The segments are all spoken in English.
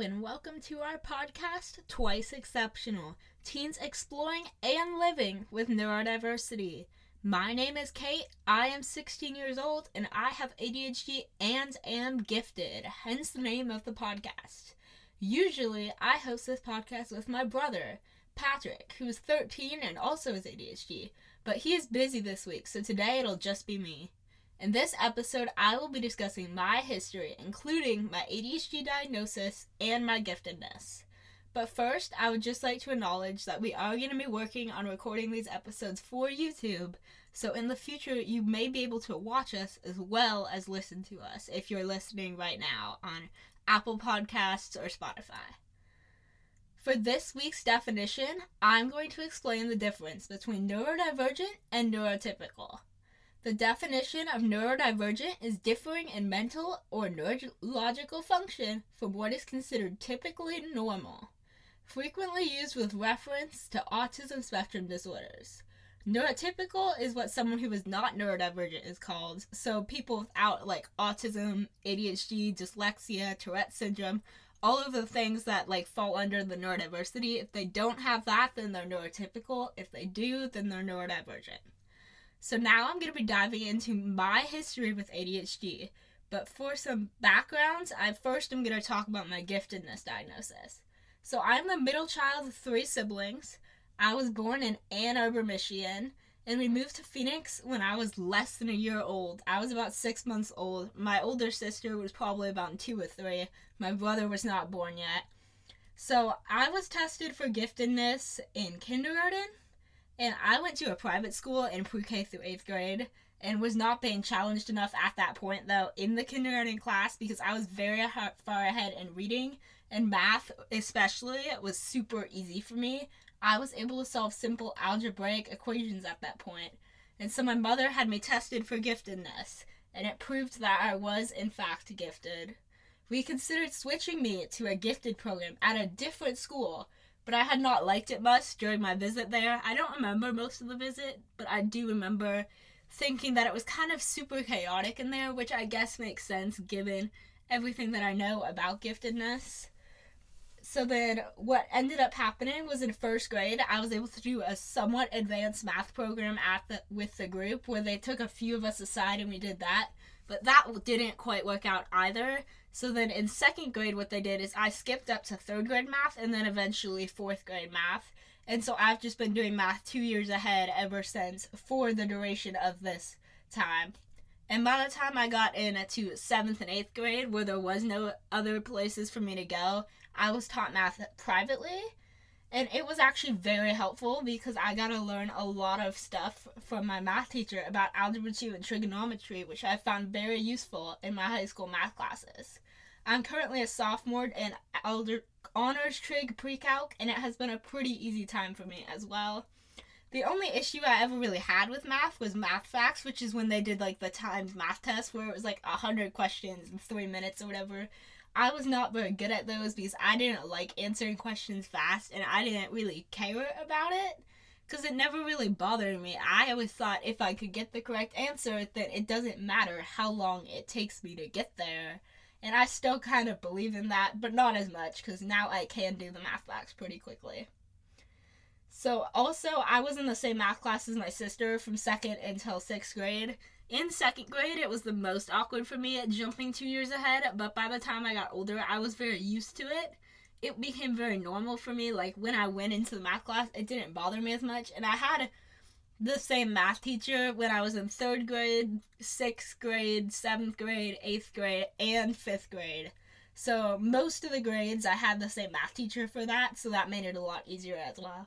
and welcome to our podcast, Twice Exceptional Teens Exploring and Living with Neurodiversity. My name is Cate, I am 16 years old, and I have ADHD and am gifted, hence the name of the podcast. Usually, I host this podcast with my brother, Patrick, who is 13 and also has ADHD, but he is busy this week, so today it'll just be me. In this episode, I will be discussing my history, including my ADHD diagnosis and my giftedness. But first, I would just like to acknowledge that we are going to be working on recording these episodes for YouTube, so in the future, you may be able to watch us as well as listen to us if you're listening right now on Apple Podcasts or Spotify. For this week's definition, I'm going to explain the difference between neurodivergent and neurotypical. The definition of neurodivergent is differing in mental or neurological function from what is considered typically normal, frequently used with reference to autism spectrum disorders. Neurotypical is what someone who is not neurodivergent is called. So people without like autism, ADHD, dyslexia, Tourette syndrome, all of the things that like fall under the neurodiversity, if they don't have that, then they're neurotypical. If they do, then they're neurodivergent. So now I'm going to be diving into my history with ADHD. But for some backgrounds, I first am going to talk about my giftedness diagnosis. So I'm the middle child of three siblings. I was born in Ann Arbor, Michigan, and we moved to Phoenix when I was less than a year old. I was about six months old. My older sister was probably about two or three. My brother was not born yet. So I was tested for giftedness in kindergarten and I went to a private school in pre K through eighth grade and was not being challenged enough at that point, though, in the kindergarten class because I was very far ahead in reading and math, especially, was super easy for me. I was able to solve simple algebraic equations at that point. And so my mother had me tested for giftedness, and it proved that I was, in fact, gifted. We considered switching me to a gifted program at a different school but I had not liked it much during my visit there. I don't remember most of the visit, but I do remember thinking that it was kind of super chaotic in there, which I guess makes sense given everything that I know about giftedness. So then what ended up happening was in first grade, I was able to do a somewhat advanced math program at the with the group where they took a few of us aside and we did that. But that didn't quite work out either. So then in second grade, what they did is I skipped up to third grade math and then eventually fourth grade math. And so I've just been doing math two years ahead ever since for the duration of this time. And by the time I got in to seventh and eighth grade, where there was no other places for me to go, I was taught math privately. And it was actually very helpful because I got to learn a lot of stuff from my math teacher about algebra 2 and trigonometry, which I found very useful in my high school math classes. I'm currently a sophomore in Elder Honors Trig Pre-Calc, and it has been a pretty easy time for me as well. The only issue I ever really had with math was math facts, which is when they did like the times math test where it was like a hundred questions in three minutes or whatever. I was not very good at those because I didn't like answering questions fast and I didn't really care about it because it never really bothered me. I always thought if I could get the correct answer, then it doesn't matter how long it takes me to get there. And I still kind of believe in that, but not as much because now I can do the math facts pretty quickly. So, also, I was in the same math class as my sister from second until sixth grade, in second grade, it was the most awkward for me at jumping two years ahead, but by the time I got older, I was very used to it. It became very normal for me. Like when I went into the math class, it didn't bother me as much. And I had the same math teacher when I was in third grade, sixth grade, seventh grade, eighth grade, and fifth grade. So most of the grades, I had the same math teacher for that, so that made it a lot easier as well.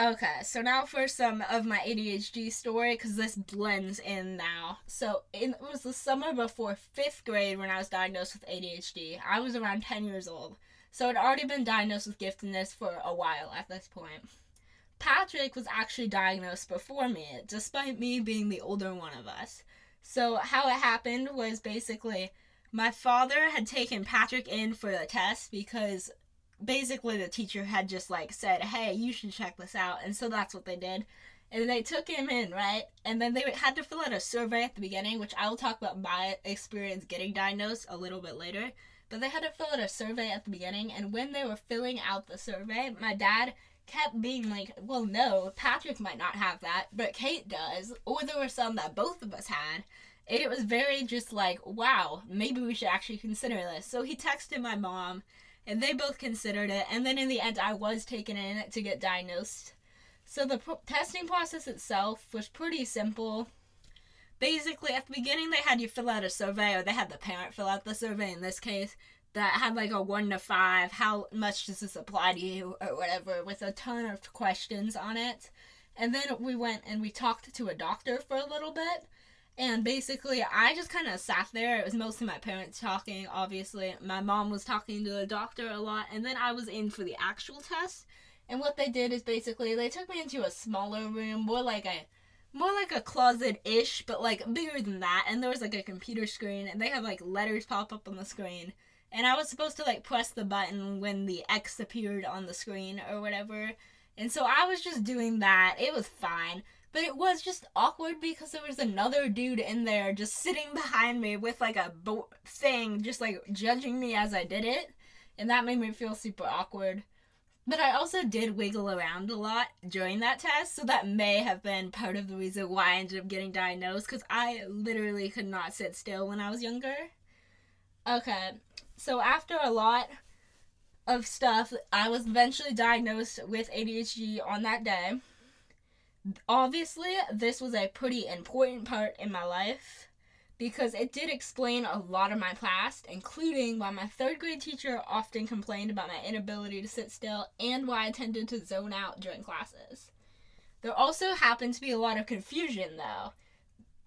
Okay, so now for some of my ADHD story because this blends in now. So it was the summer before fifth grade when I was diagnosed with ADHD. I was around 10 years old, so I'd already been diagnosed with giftedness for a while at this point. Patrick was actually diagnosed before me, despite me being the older one of us. So, how it happened was basically my father had taken Patrick in for the test because basically the teacher had just like said, "Hey, you should check this out," and so that's what they did. And they took him in, right? And then they had to fill out a survey at the beginning, which I will talk about my experience getting diagnosed a little bit later. but they had to fill out a survey at the beginning. And when they were filling out the survey, my dad kept being like, well, no, Patrick might not have that, but Cate does. Or there were some that both of us had. And it was very just like, wow, maybe we should actually consider this. So he texted my mom, and they both considered it. And then in the end, I was taken in to get diagnosed. So the pro- testing process itself was pretty simple. Basically, at the beginning, they had you fill out a survey, or they had the parent fill out the survey in this case that had like a one to five, how much does this apply to you, or whatever, with a ton of questions on it. And then we went and we talked to a doctor for a little bit. And basically, I just kind of sat there. It was mostly my parents talking, obviously. My mom was talking to the doctor a lot. And then I was in for the actual test. And what they did is basically they took me into a smaller room, more like a more like a closet ish, but like bigger than that. And there was like a computer screen, and they had like letters pop up on the screen and I was supposed to like press the button when the X appeared on the screen or whatever. And so I was just doing that. It was fine. But it was just awkward because there was another dude in there just sitting behind me with like a bo- thing, just like judging me as I did it. And that made me feel super awkward. But I also did wiggle around a lot during that test, so that may have been part of the reason why I ended up getting diagnosed because I literally could not sit still when I was younger. Okay, so after a lot of stuff, I was eventually diagnosed with ADHD on that day. Obviously, this was a pretty important part in my life because it did explain a lot of my past, including why my third grade teacher often complained about my inability to sit still and why I tended to zone out during classes. There also happened to be a lot of confusion, though,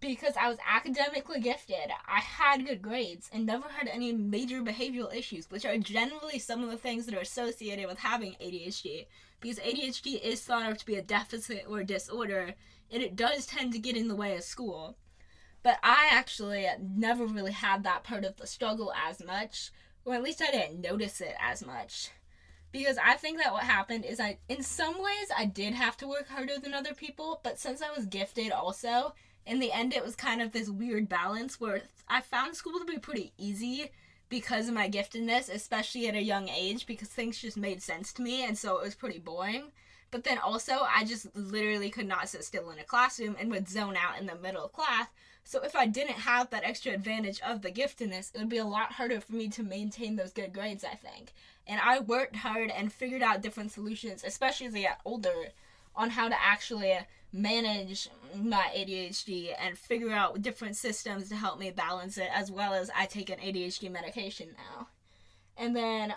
because I was academically gifted, I had good grades and never had any major behavioral issues, which are generally some of the things that are associated with having ADHD. Because ADHD is thought of to be a deficit or disorder, and it does tend to get in the way of school. But I actually never really had that part of the struggle as much, or at least I didn't notice it as much. Because I think that what happened is I, in some ways, I did have to work harder than other people, but since I was gifted also, in the end it was kind of this weird balance where I found school to be pretty easy because of my giftedness, especially at a young age, because things just made sense to me, and so it was pretty boring. But then also, I just literally could not sit still in a classroom and would zone out in the middle of class. So if I didn't have that extra advantage of the giftedness, it would be a lot harder for me to maintain those good grades, I think. And I worked hard and figured out different solutions, especially as I got older, on how to actually manage my ADHD and figure out different systems to help me balance it, as well as I take an ADHD medication now. And then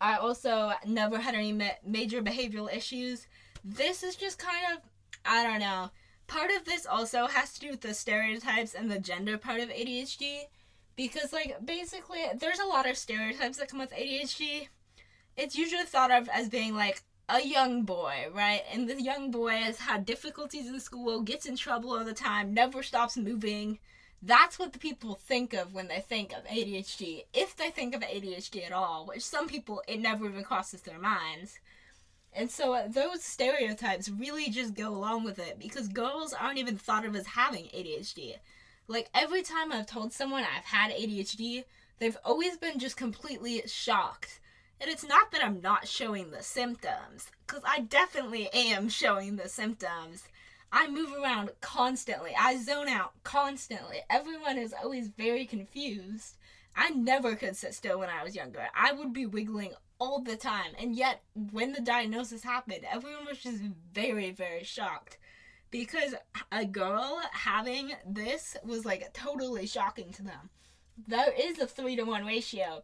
I also never had any ma- major behavioral issues. This is just kind of, I don't know. Part of this also has to do with the stereotypes and the gender part of ADHD. Because, like, basically, there's a lot of stereotypes that come with ADHD. It's usually thought of as being, like, a young boy, right? And the young boy has had difficulties in school, gets in trouble all the time, never stops moving. That's what the people think of when they think of ADHD, if they think of ADHD at all, which some people, it never even crosses their minds. And so uh, those stereotypes really just go along with it because girls aren't even thought of as having ADHD. Like every time I've told someone I've had ADHD, they've always been just completely shocked and it's not that I'm not showing the symptoms, because I definitely am showing the symptoms. I move around constantly. I zone out constantly. Everyone is always very confused. I never could sit still when I was younger. I would be wiggling all the time. And yet, when the diagnosis happened, everyone was just very, very shocked. Because a girl having this was like totally shocking to them. There is a three to one ratio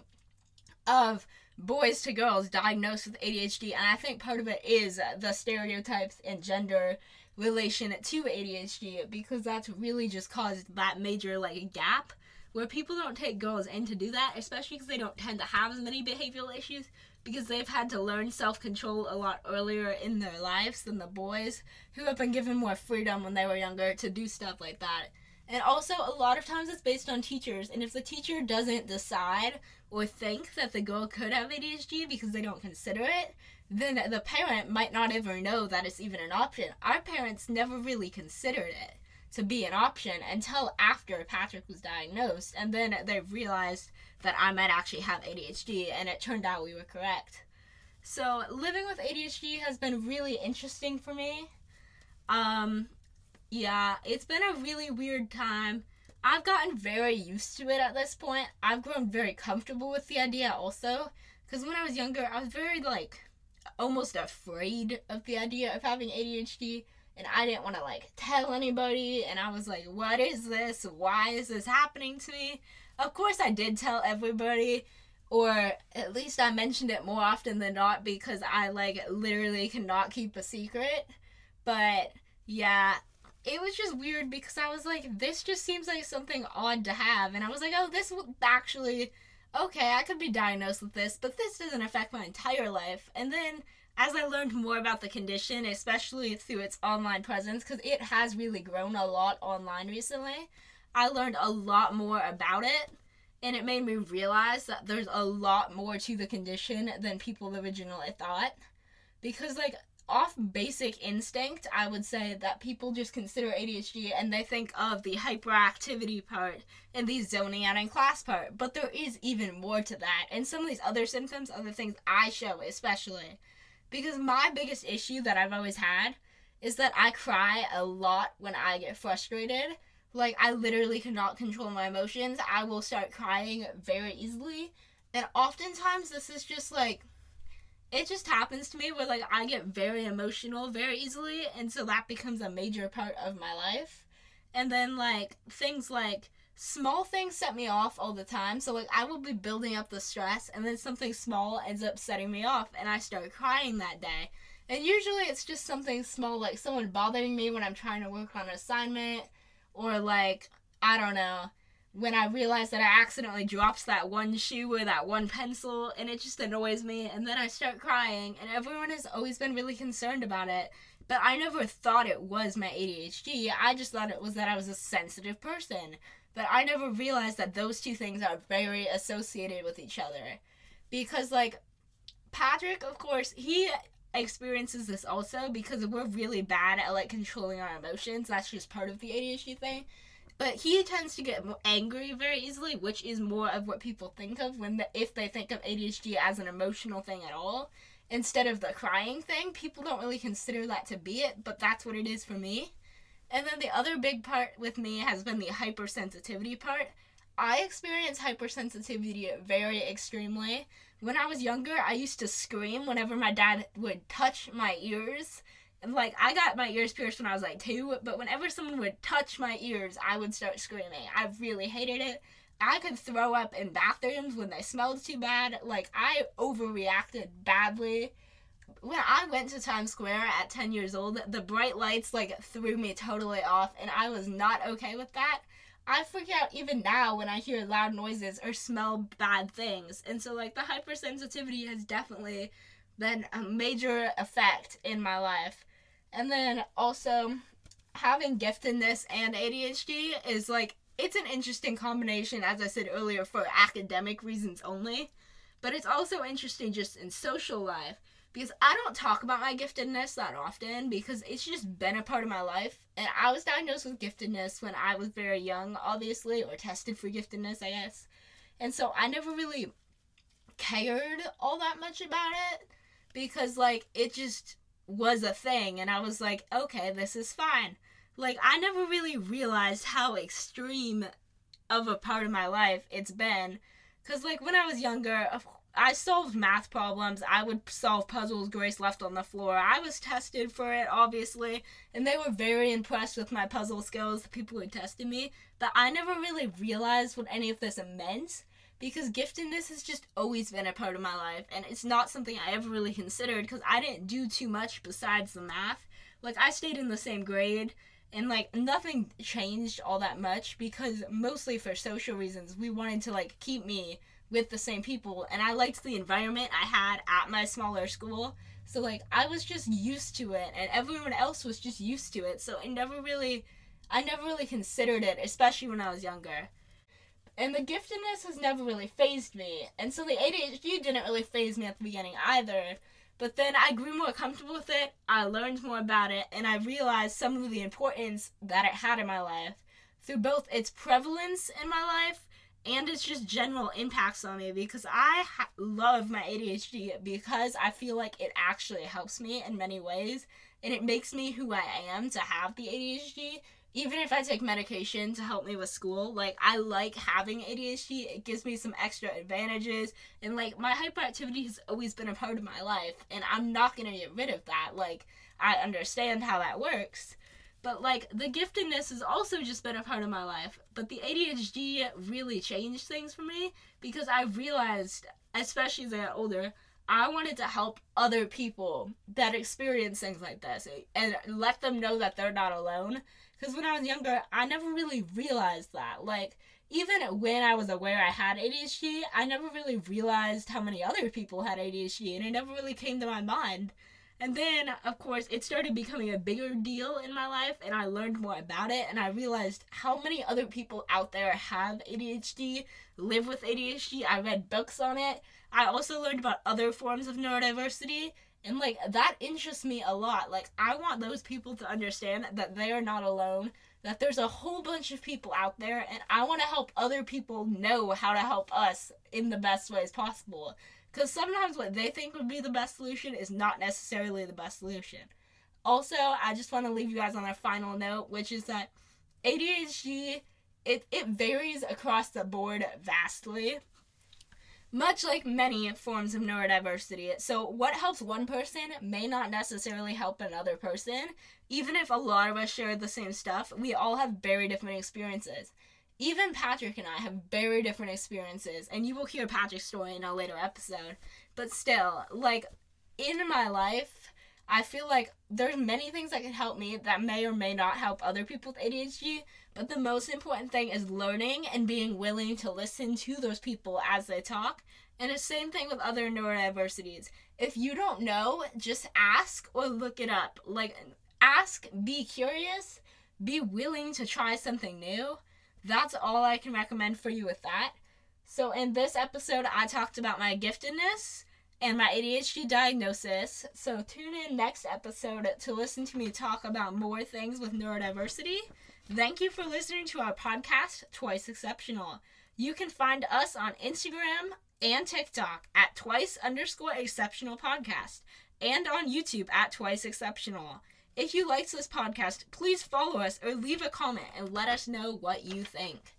of boys to girls diagnosed with ADHD, and I think part of it is uh, the stereotypes and gender relation to ADHD because that's really just caused that major like gap where people don't take girls in to do that, especially because they don't tend to have as many behavioral issues because they've had to learn self control a lot earlier in their lives than the boys who have been given more freedom when they were younger to do stuff like that. And also, a lot of times it's based on teachers. And if the teacher doesn't decide or think that the girl could have ADHD because they don't consider it, then the parent might not ever know that it's even an option. Our parents never really considered it. to be an option until after Patrick was diagnosed. And then they realized that I might actually have ADHD, and it turned out we were correct. So, living with ADHD has been really interesting for me. Um, yeah, it's been a really weird time. I've gotten very used to it at this point. I've grown very comfortable with the idea also. Because when I was younger, I was very, like, almost afraid of the idea of having ADHD and I didn't want to like tell anybody and I was like what is this why is this happening to me of course I did tell everybody or at least I mentioned it more often than not because I like literally cannot keep a secret but yeah it was just weird because I was like this just seems like something odd to have and I was like oh this actually okay I could be diagnosed with this but this doesn't affect my entire life and then as I learned more about the condition, especially through its online presence, because it has really grown a lot online recently, I learned a lot more about it. And it made me realize that there's a lot more to the condition than people originally thought. Because, like, off basic instinct, I would say that people just consider ADHD and they think of the hyperactivity part and the zoning out in class part. But there is even more to that. And some of these other symptoms, other things I show, especially because my biggest issue that I've always had is that I cry a lot when I get frustrated. Like, I literally cannot control my emotions. I will start crying very easily. And oftentimes, this is just like, it just happens to me where, like, I get very emotional very easily. And so that becomes a major part of my life. And then, like, things like small things set me off all the time. So like I will be building up the stress and then something small ends up setting me off and I start crying that day. And usually it's just something small like someone bothering me when I'm trying to work on an assignment or like I don't know when I realize that I accidentally drops that one shoe or that one pencil and it just annoys me and then I start crying and everyone has always been really concerned about it. But I never thought it was my ADHD. I just thought it was that I was a sensitive person. But I never realized that those two things are very associated with each other. Because, like, Patrick, of course, he experiences this also because we're really bad at, like, controlling our emotions. That's just part of the ADHD thing. But he tends to get angry very easily, which is more of what people think of when the, if they think of ADHD as an emotional thing at all. Instead of the crying thing, people don't really consider that to be it, but that's what it is for me. And then the other big part with me has been the hypersensitivity part. I experience hypersensitivity very extremely. When I was younger, I used to scream whenever my dad would touch my ears. Like I got my ears pierced when I was like 2, but whenever someone would touch my ears, I would start screaming. I really hated it. I could throw up in bathrooms when they smelled too bad. Like I overreacted badly when I went to Times Square at 10 years old, the bright lights like threw me totally off, and I was not okay with that. I freak out even now when I hear loud noises or smell bad things. And so, like, the hypersensitivity has definitely been a major effect in my life. And then also, having giftedness and ADHD is like, it's an interesting combination, as I said earlier, for academic reasons only. But it's also interesting just in social life because I don't talk about my giftedness that often because it's just been a part of my life. And I was diagnosed with giftedness when I was very young, obviously, or tested for giftedness, I guess. And so I never really cared all that much about it because, like, it just was a thing. And I was like, okay, this is fine. Like, I never really realized how extreme of a part of my life it's been. Because, like, when I was younger, I solved math problems. I would solve puzzles Grace left on the floor. I was tested for it, obviously, and they were very impressed with my puzzle skills, the people who tested me. But I never really realized what any of this meant because giftedness has just always been a part of my life, and it's not something I ever really considered because I didn't do too much besides the math. Like, I stayed in the same grade, and like nothing changed all that much because mostly for social reasons, we wanted to like keep me with the same people and I liked the environment I had at my smaller school. So like I was just used to it and everyone else was just used to it. So I never really I never really considered it, especially when I was younger. And the giftedness has never really phased me. And so the ADHD didn't really phase me at the beginning either. But then I grew more comfortable with it, I learned more about it, and I realized some of the importance that it had in my life through both its prevalence in my life and its just general impacts on me because I ha- love my ADHD because I feel like it actually helps me in many ways and it makes me who I am to have the ADHD. Even if I take medication to help me with school, like I like having ADHD. It gives me some extra advantages, and like my hyperactivity has always been a part of my life, and I'm not gonna get rid of that. Like I understand how that works, but like the giftedness has also just been a part of my life. But the ADHD really changed things for me because I realized, especially as I got older, I wanted to help other people that experience things like this and let them know that they're not alone. Because when I was younger, I never really realized that. Like, even when I was aware I had ADHD, I never really realized how many other people had ADHD, and it never really came to my mind. And then, of course, it started becoming a bigger deal in my life, and I learned more about it, and I realized how many other people out there have ADHD, live with ADHD. I read books on it. I also learned about other forms of neurodiversity, and like that interests me a lot. Like, I want those people to understand that they are not alone, that there's a whole bunch of people out there, and I want to help other people know how to help us in the best ways possible. Because sometimes what they think would be the best solution is not necessarily the best solution. Also, I just want to leave you guys on a final note, which is that ADHD it, it varies across the board vastly. Much like many forms of neurodiversity. So, what helps one person may not necessarily help another person. Even if a lot of us share the same stuff, we all have very different experiences even Patrick and I have very different experiences, and you will hear Patrick's story in a later episode. But still, like in my life, I feel like there's many things that can help me that may or may not help other people with ADHD. But the most important thing is learning and being willing to listen to those people as they talk. And the same thing with other neurodiversities. If you don't know, just ask or look it up. Like, ask, be curious, be willing to try something new that's all I can recommend for you with that. So, in this episode, I talked about my giftedness and my ADHD diagnosis. So, tune in next episode to listen to me talk about more things with neurodiversity. Thank you for listening to our podcast, Twice Exceptional. You can find us on Instagram and TikTok at twice underscore exceptional podcast and on YouTube at twice exceptional. If you liked this podcast, please follow us or leave a comment and let us know what you think.